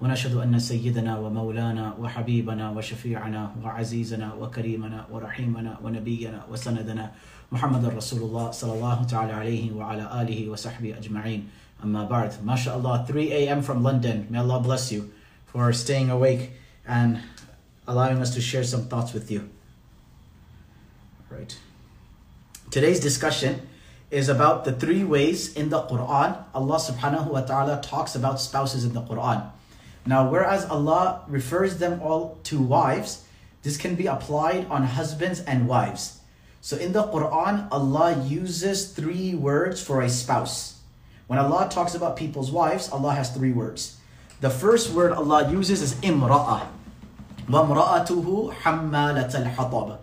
ونشهد أن سيدنا ومولانا وحبيبنا وشفيعنا وعزيزنا وكريمنا ورحيمنا ونبينا وسندنا محمد رسول الله صلى الله تعالى عليه وعلى آله وصحبه أجمعين أما بعد ما شاء الله 3 a.m. from London may Allah bless you for staying awake and allowing us to share some thoughts with you right today's discussion is about the three ways in the Quran Allah subhanahu wa ta'ala talks about spouses in the Quran now, whereas Allah refers them all to wives, this can be applied on husbands and wives. So in the Quran, Allah uses three words for a spouse. When Allah talks about people's wives, Allah has three words. The first word Allah uses is imra'ah. وَامْرَأَتُهُ حَمَّالَةَ الْحَطَبِ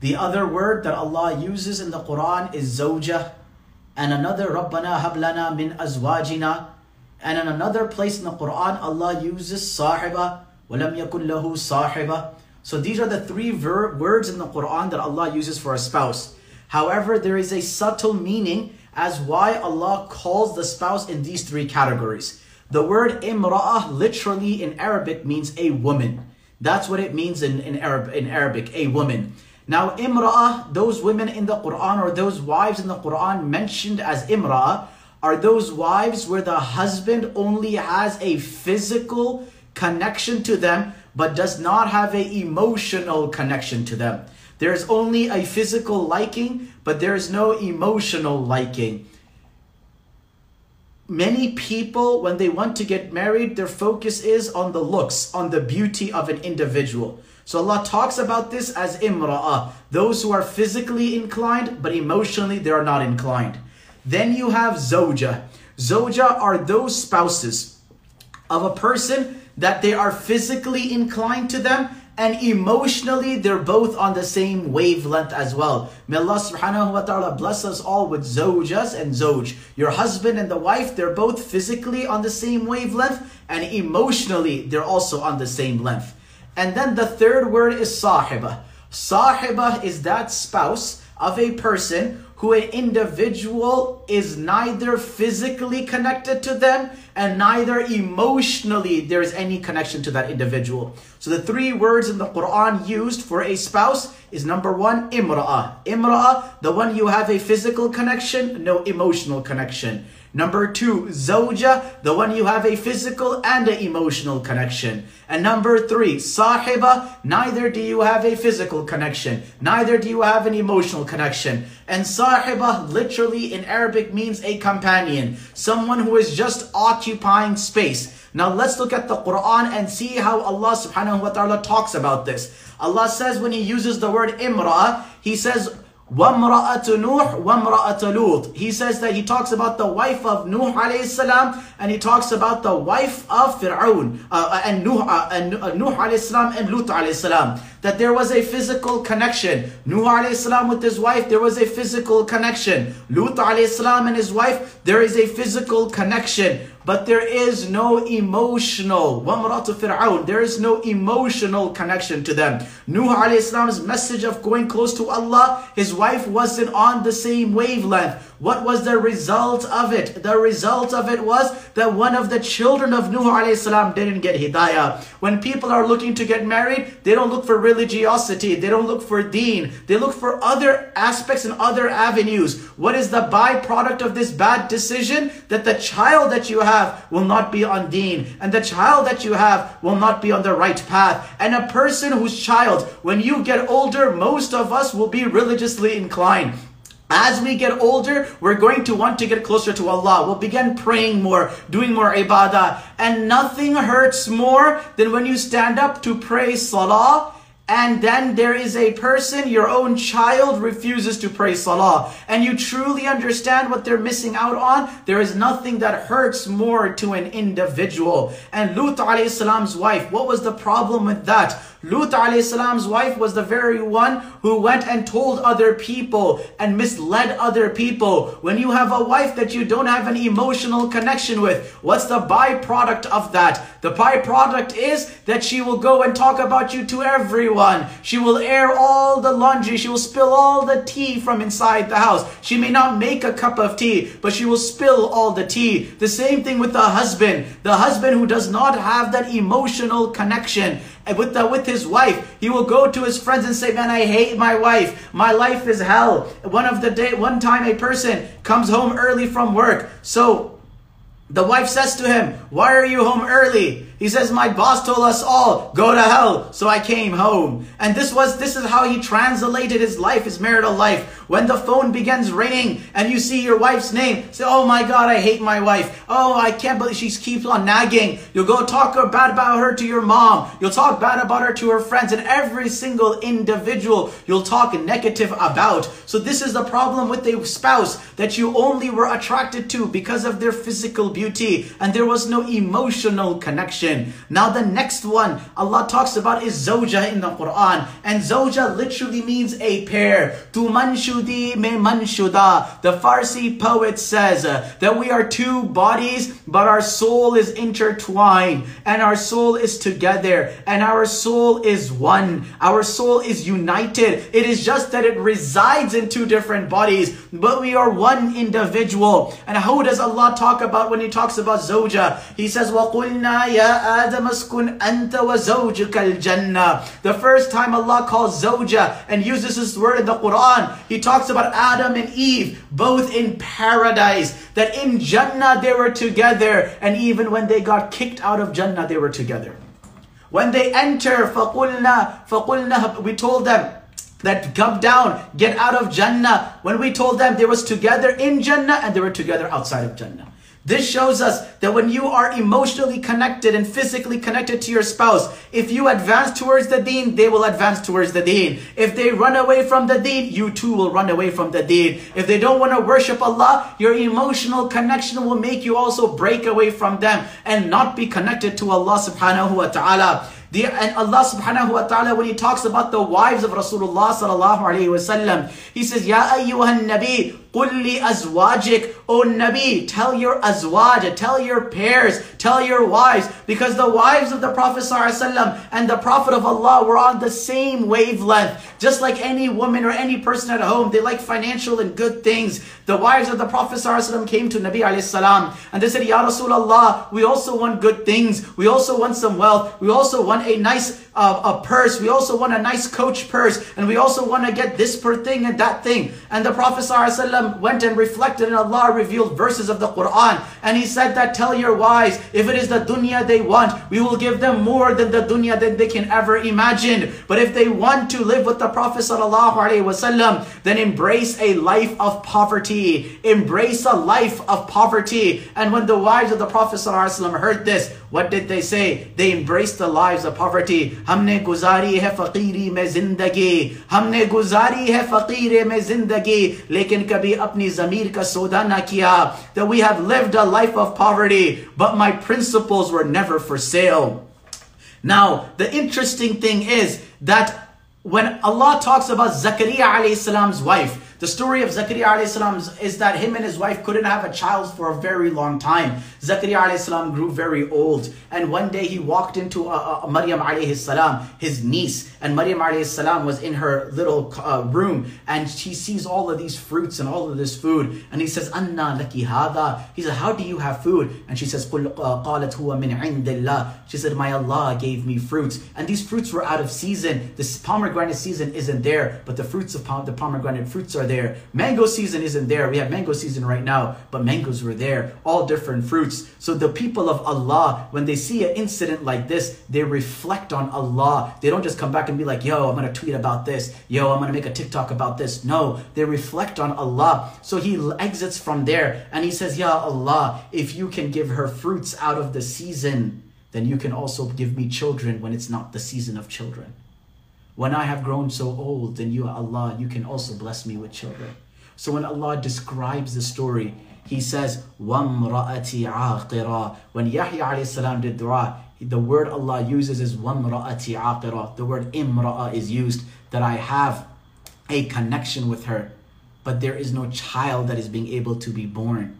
The other word that Allah uses in the Quran is zawjah. And another, رَبَّنَا هَبْ لَنَا مِنْ أَزْوَاجِنَا and in another place in the Quran, Allah uses sahiba, walam yakun lahu sahiba. So these are the three ver- words in the Quran that Allah uses for a spouse. However, there is a subtle meaning as why Allah calls the spouse in these three categories. The word imra'ah literally in Arabic means a woman. That's what it means in, in, Arab, in Arabic, a woman. Now, imra'ah, those women in the Quran or those wives in the Quran mentioned as imra'ah are those wives where the husband only has a physical connection to them but does not have a emotional connection to them? There's only a physical liking but there's no emotional liking. Many people when they want to get married their focus is on the looks on the beauty of an individual. So Allah talks about this as imra'ah those who are physically inclined but emotionally they are not inclined then you have Zoja. Zoja are those spouses of a person that they are physically inclined to them and emotionally they're both on the same wavelength as well. May Allah subhanahu wa ta'ala bless us all with Zojas and Zoj. Your husband and the wife, they're both physically on the same wavelength and emotionally they're also on the same length. And then the third word is Sahiba. Sahiba is that spouse of a person who an individual is neither physically connected to them and neither emotionally there is any connection to that individual. So the three words in the Quran used for a spouse is number one, imra'ah. Imra'ah, the one you have a physical connection, no emotional connection. Number two, zawja, the one you have a physical and an emotional connection. And number three, sahiba, neither do you have a physical connection, neither do you have an emotional connection. And sahiba literally in Arabic means a companion, someone who is just occupying space. Now let's look at the Quran and see how Allah subhanahu wa ta'ala talks about this. Allah says when He uses the word imra, He says, وَامْرَأَةُ نُوحٍ وَامْرَأَةَ لُوطٍ He says that he talks about the wife of Nuh alayhi salam and he talks about the wife of Fir'aun uh, and Nuh, uh, and uh, Nuh alayhi salam and Lut alayhi salam. That there was a physical connection. Nuh alayhi salam with his wife, there was a physical connection. Lut alayhi salam and his wife, there is a physical connection. But there is no emotional, there is no emotional connection to them. Nuh alayhi's message of going close to Allah, his wife wasn't on the same wavelength. What was the result of it? The result of it was that one of the children of Nuh alayhi didn't get hidayah. When people are looking to get married, they don't look for religiosity, they don't look for deen, they look for other aspects and other avenues. What is the byproduct of this bad decision? That the child that you have will not be on deen, and the child that you have will not be on the right path. And a person whose child, when you get older, most of us will be religiously inclined. As we get older, we're going to want to get closer to Allah. We'll begin praying more, doing more ibadah. And nothing hurts more than when you stand up to pray salah and then there is a person, your own child refuses to pray salah, and you truly understand what they're missing out on, there is nothing that hurts more to an individual. And Lut alayhi salam's wife, what was the problem with that? Lut salam's wife was the very one who went and told other people and misled other people. When you have a wife that you don't have an emotional connection with, what's the byproduct of that? The byproduct is that she will go and talk about you to everyone. She will air all the laundry. She will spill all the tea from inside the house. She may not make a cup of tea, but she will spill all the tea. The same thing with the husband. The husband who does not have that emotional connection with the, with his wife. He will go to his friends and say, "Man, I hate my wife. My life is hell." One of the day, one time, a person comes home early from work. So the wife says to him, "Why are you home early?" He says, My boss told us all, go to hell. So I came home. And this was, this is how he translated his life, his marital life. When the phone begins ringing and you see your wife's name, say, Oh my God, I hate my wife. Oh, I can't believe she keeps on nagging. You'll go talk bad about her to your mom. You'll talk bad about her to her friends and every single individual you'll talk negative about. So this is the problem with a spouse that you only were attracted to because of their physical beauty and there was no emotional connection Now the next one Allah talks about is zawja in the Quran. And zawja literally means a pair. Tu manshudi me manshuda. The Farsi poet says uh, that we are two bodies, but our soul is intertwined. And our soul is together. And our soul is one. Our soul is united. It is just that it resides in two different bodies. But we are one individual. And how does Allah talk about when He talks about zawja? He says, وَقُلْنَا يَا آدم اسكن أنت وزوجك الجنة. The first time Allah calls zawja and uses this word in the Quran, He talks about Adam and Eve, both in paradise. That in Jannah they were together, and even when they got kicked out of Jannah, they were together. When they enter, فَقُلْنَا فَقُلْنَا We told them, that come down, get out of Jannah. When we told them they was together in Jannah and they were together outside of Jannah. This shows us that when you are emotionally connected and physically connected to your spouse, if you advance towards the deen, they will advance towards the deen. If they run away from the deen, you too will run away from the deen. If they don't want to worship Allah, your emotional connection will make you also break away from them and not be connected to Allah subhanahu wa ta'ala. The, and Allah subhanahu wa ta'ala, when He talks about the wives of Rasulullah sallallahu alayhi wa sallam, He says, Ya ayyuhan nabi, Qulli azwajik, O Nabi, tell your azwaj, tell your pairs, tell your wives, because the wives of the Prophet ﷺ and the Prophet of Allah were on the same wavelength. Just like any woman or any person at home, they like financial and good things. The wives of the Prophet ﷺ came to Nabi and they said, Ya Rasulullah, we also want good things. We also want some wealth. We also want a nice uh, a purse. We also want a nice coach purse. And we also want to get this per thing and that thing. And the Prophet ﷺ went and reflected and Allah revealed verses of the Quran. And he said that tell your wives, if it is the dunya they want, we will give them more than the dunya that they can ever imagine. But if they want to live with the Prophet wasallam, then embrace a life of poverty Embrace a life of poverty. And when the wives of the Prophet wasallam heard this, what did they say? They embraced the lives of poverty. हमने गुजारी है फकीरी में जिंदगी हमने गुजारी है फकीरे में जिंदगी लेकिन कभी अपनी ज़मीर का सौदा ना किया that we have lived a life of poverty but my principles were never for sale now the interesting thing is that when Allah talks about Zakaria alayhi salam's wife the story of Zakaria salam is that him and his wife couldn't have a child for a very long time. Zakaria salam grew very old, and one day he walked into uh, uh, Maryam alayhi salam, his niece, and Maryam alayhi salam was in her little uh, room, and she sees all of these fruits and all of this food, and he says, "Anna laki hada." He says, "How do you have food?" And she says, "Qul uh, qalat huwa min indillah." She said, "My Allah gave me fruits, and these fruits were out of season. This pomegranate season isn't there, but the fruits of pom- the pomegranate fruits are." There. Mango season isn't there. We have mango season right now, but mangoes were there. All different fruits. So the people of Allah, when they see an incident like this, they reflect on Allah. They don't just come back and be like, yo, I'm going to tweet about this. Yo, I'm going to make a TikTok about this. No, they reflect on Allah. So he exits from there and he says, Ya Allah, if you can give her fruits out of the season, then you can also give me children when it's not the season of children. When I have grown so old, then you, Allah, you can also bless me with children. So when Allah describes the story, He says, وَامْرَأَتِ عَاقِرًا When Yahya alayhi salam did dua, The word Allah uses is وَامْرَأَتِ عَاقِرَةٍ The word imra'a is used that I have a connection with her, but there is no child that is being able to be born.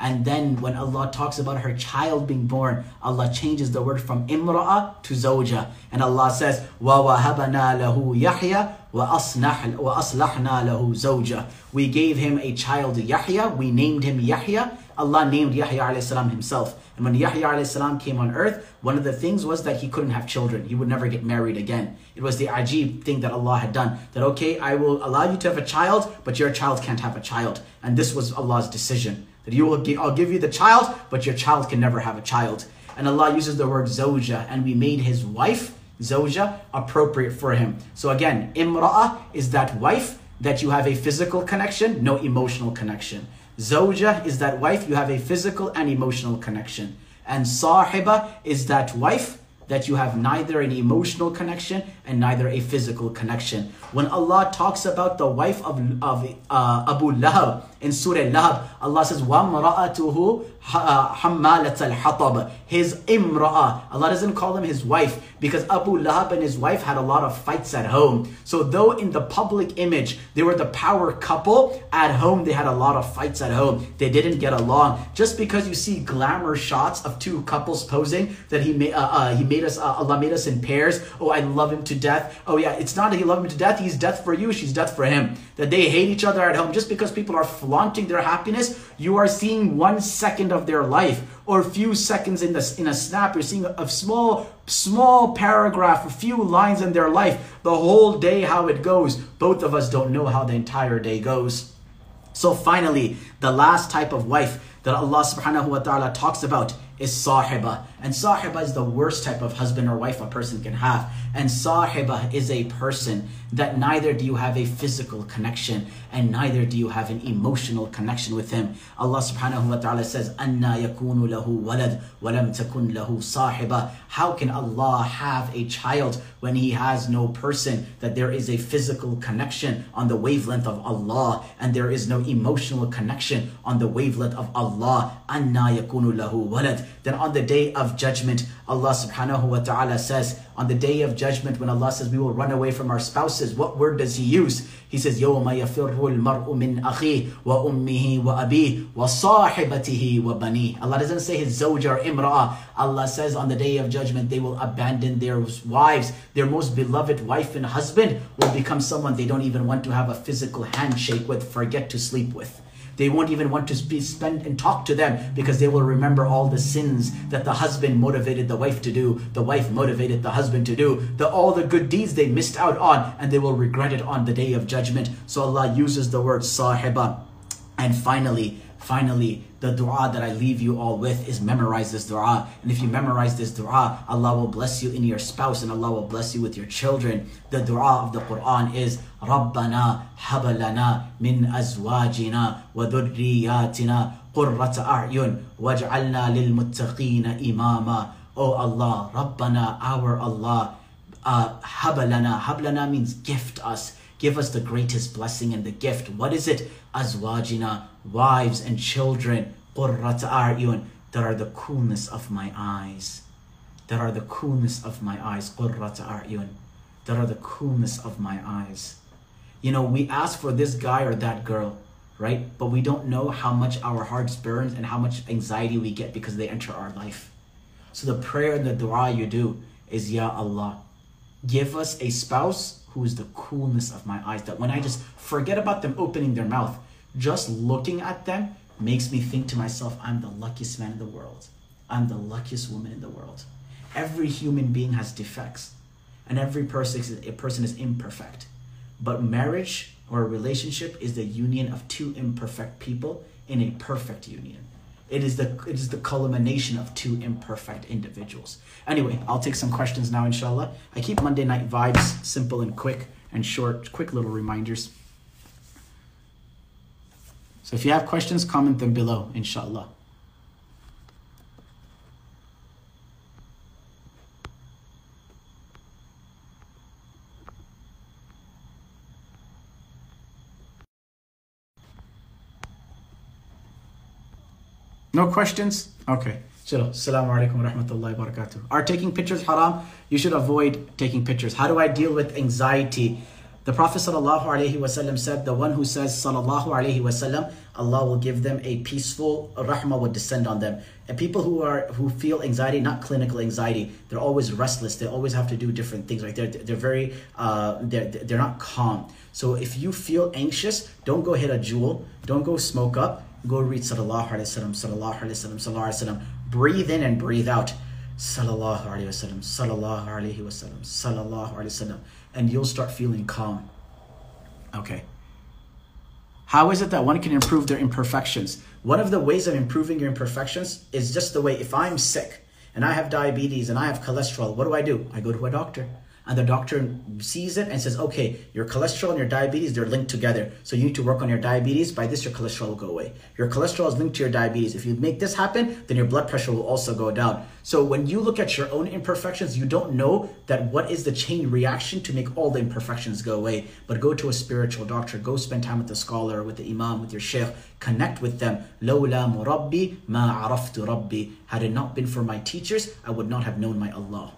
And then when Allah talks about her child being born, Allah changes the word from imra'a to zawja. And Allah says, وَوَهَبَنَا لَهُ يَحْيَى وَأَصْلَحْنَا لَهُ زَوْجَةً We gave him a child Yahya, we named him Yahya. Allah named Yahya alayhi salam himself. And when Yahya alayhi salam came on earth, one of the things was that he couldn't have children. He would never get married again. It was the ajib thing that Allah had done. That okay, I will allow you to have a child, but your child can't have a child. And this was Allah's decision. That you will, I'll give you the child, but your child can never have a child. And Allah uses the word zawja, and we made his wife, zawja, appropriate for him. So again, imra'a is that wife that you have a physical connection, no emotional connection. Zawja is that wife you have a physical and emotional connection. And sahiba is that wife that you have neither an emotional connection and neither a physical connection. When Allah talks about the wife of, of uh, Abu Lahab in Surah Lahab, Allah says, وَامْرَأَتُهُ حَمَّالَةَ الْحَطَبِ His imra'a. Allah doesn't call him his wife because Abu Lahab and his wife had a lot of fights at home. So though in the public image they were the power couple, at home they had a lot of fights at home. They didn't get along. Just because you see glamour shots of two couples posing that he made, uh, uh, he made us, uh, Allah made us in pairs. Oh, I love him to death. Oh yeah, it's not that he loved him to death. He's death for you. She's death for him. That they hate each other at home just because people are flaunting their happiness. You are seeing one second of their life or a few seconds in the in a snap. You're seeing a small small paragraph, a few lines in their life. The whole day, how it goes. Both of us don't know how the entire day goes. So finally, the last type of wife that Allah subhanahu wa ta'ala talks about is sahiba. And sahiba is the worst type of husband or wife a person can have. And sahiba is a person that neither do you have a physical connection and neither do you have an emotional connection with him. Allah subhanahu wa ta'ala says, Anna yakunu lahu walad walam takun lahu sahiba. How can Allah have a child when he has no person? That there is a physical connection on the wavelength of Allah and there is no emotional connection on the wavelength of Allah. Anna yakunu lahu walad. Then on the day of judgment, Allah subhanahu wa ta'ala says, on the day of judgment, when Allah says we will run away from our spouses, what word does He use? He says, يَوْمَ يَفِرُّ الْمَرْءُ مِنْ أَخِيهِ وَأُمِّهِ وَأَبِيهِ وَصَاحِبَتِهِ وَبَنِيهِ Allah doesn't say his zawja or imra'ah. Allah says on the day of judgment, they will abandon their wives. Their most beloved wife and husband will become someone they don't even want to have a physical handshake with, forget to sleep with. They won't even want to be, spend and talk to them because they will remember all the sins that the husband motivated the wife to do, the wife motivated the husband to do, the, all the good deeds they missed out on, and they will regret it on the day of judgment. So Allah uses the word sahiba. And finally, finally, the dua that I leave you all with is memorize this dua. And if you memorize this dua, Allah will bless you in your spouse and Allah will bless you with your children. The dua of the Quran is ربنا هب لنا من أزواجنا وذرياتنا قرة أعين واجعلنا للمتقين إماما Oh Allah, Rabbana, our Allah, uh, habalana. Hablana means gift us. Give us the greatest blessing and the gift. What is it? Azwajina, wives and children. Qurrata a'yun, that are the coolness of my eyes. That are the coolness of my eyes. Qurrata a'yun, that are the coolness of my eyes. You know, we ask for this guy or that girl, right? But we don't know how much our hearts burn and how much anxiety we get because they enter our life. So the prayer and the dua you do is, Ya Allah, give us a spouse who is the coolness of my eyes. That when I just forget about them opening their mouth, just looking at them makes me think to myself, I'm the luckiest man in the world. I'm the luckiest woman in the world. Every human being has defects, and every person is, a person is imperfect. But marriage or a relationship is the union of two imperfect people in a perfect union. It is the it is the culmination of two imperfect individuals. Anyway, I'll take some questions now, inshallah. I keep Monday night vibes simple and quick and short, quick little reminders. So if you have questions, comment them below, inshallah. No questions? Okay. Chalo. Assalamu alaikum rahmatullahi barakatuh. Are taking pictures haram? You should avoid taking pictures. How do I deal with anxiety? The Prophet ﷺ said, The one who says Wasallam, Allah will give them a peaceful rahmah will descend on them. And people who are who feel anxiety, not clinical anxiety, they're always restless. They always have to do different things. Right? They're they're very uh, they're they're not calm. So if you feel anxious, don't go hit a Juul. Don't go smoke up. Go read Sallallahu Alaihi Wasallam, Sallallahu Alaihi Wasallam, Sallallahu Alaihi Wasallam. Breathe in and breathe out. Sallallahu Alaihi Wasallam, Sallallahu Alaihi Wasallam, Sallallahu Alaihi Wasallam and you'll start feeling calm. Okay. How is it that one can improve their imperfections? One of the ways of improving your imperfections is just the way if I'm sick and I have diabetes and I have cholesterol, what do I do? I go to a doctor and the doctor sees it and says, okay, your cholesterol and your diabetes, they're linked together. So you need to work on your diabetes. By this, your cholesterol will go away. Your cholesterol is linked to your diabetes. If you make this happen, then your blood pressure will also go down. So when you look at your own imperfections, you don't know that what is the chain reaction to make all the imperfections go away. But go to a spiritual doctor, go spend time with the scholar, with the imam, with your sheikh, connect with them. لولا مربي ما عرفت ربي. Had it not been for my teachers, I would not have known my Allah.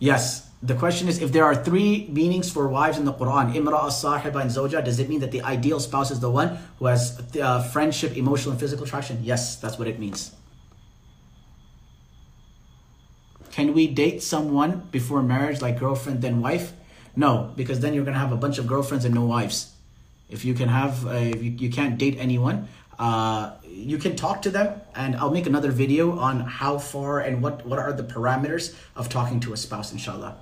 Yes. The question is if there are three meanings for wives in the Quran, Imra, Sahiba, and Zoja, does it mean that the ideal spouse is the one who has uh, friendship, emotional, and physical attraction? Yes, that's what it means. Can we date someone before marriage, like girlfriend, then wife? No, because then you're going to have a bunch of girlfriends and no wives. If you can have, uh, you, you can't date anyone, uh, you can talk to them and I'll make another video on how far and what, what are the parameters of talking to a spouse, inshallah.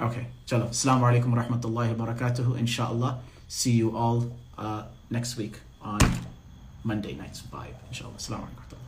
Okay, chalo. Assalamu alaikum wa rahmatullahi wa barakatuhu. Inshallah. See you all uh, next week on Monday night's vibe. Inshallah. Assalamu alaikum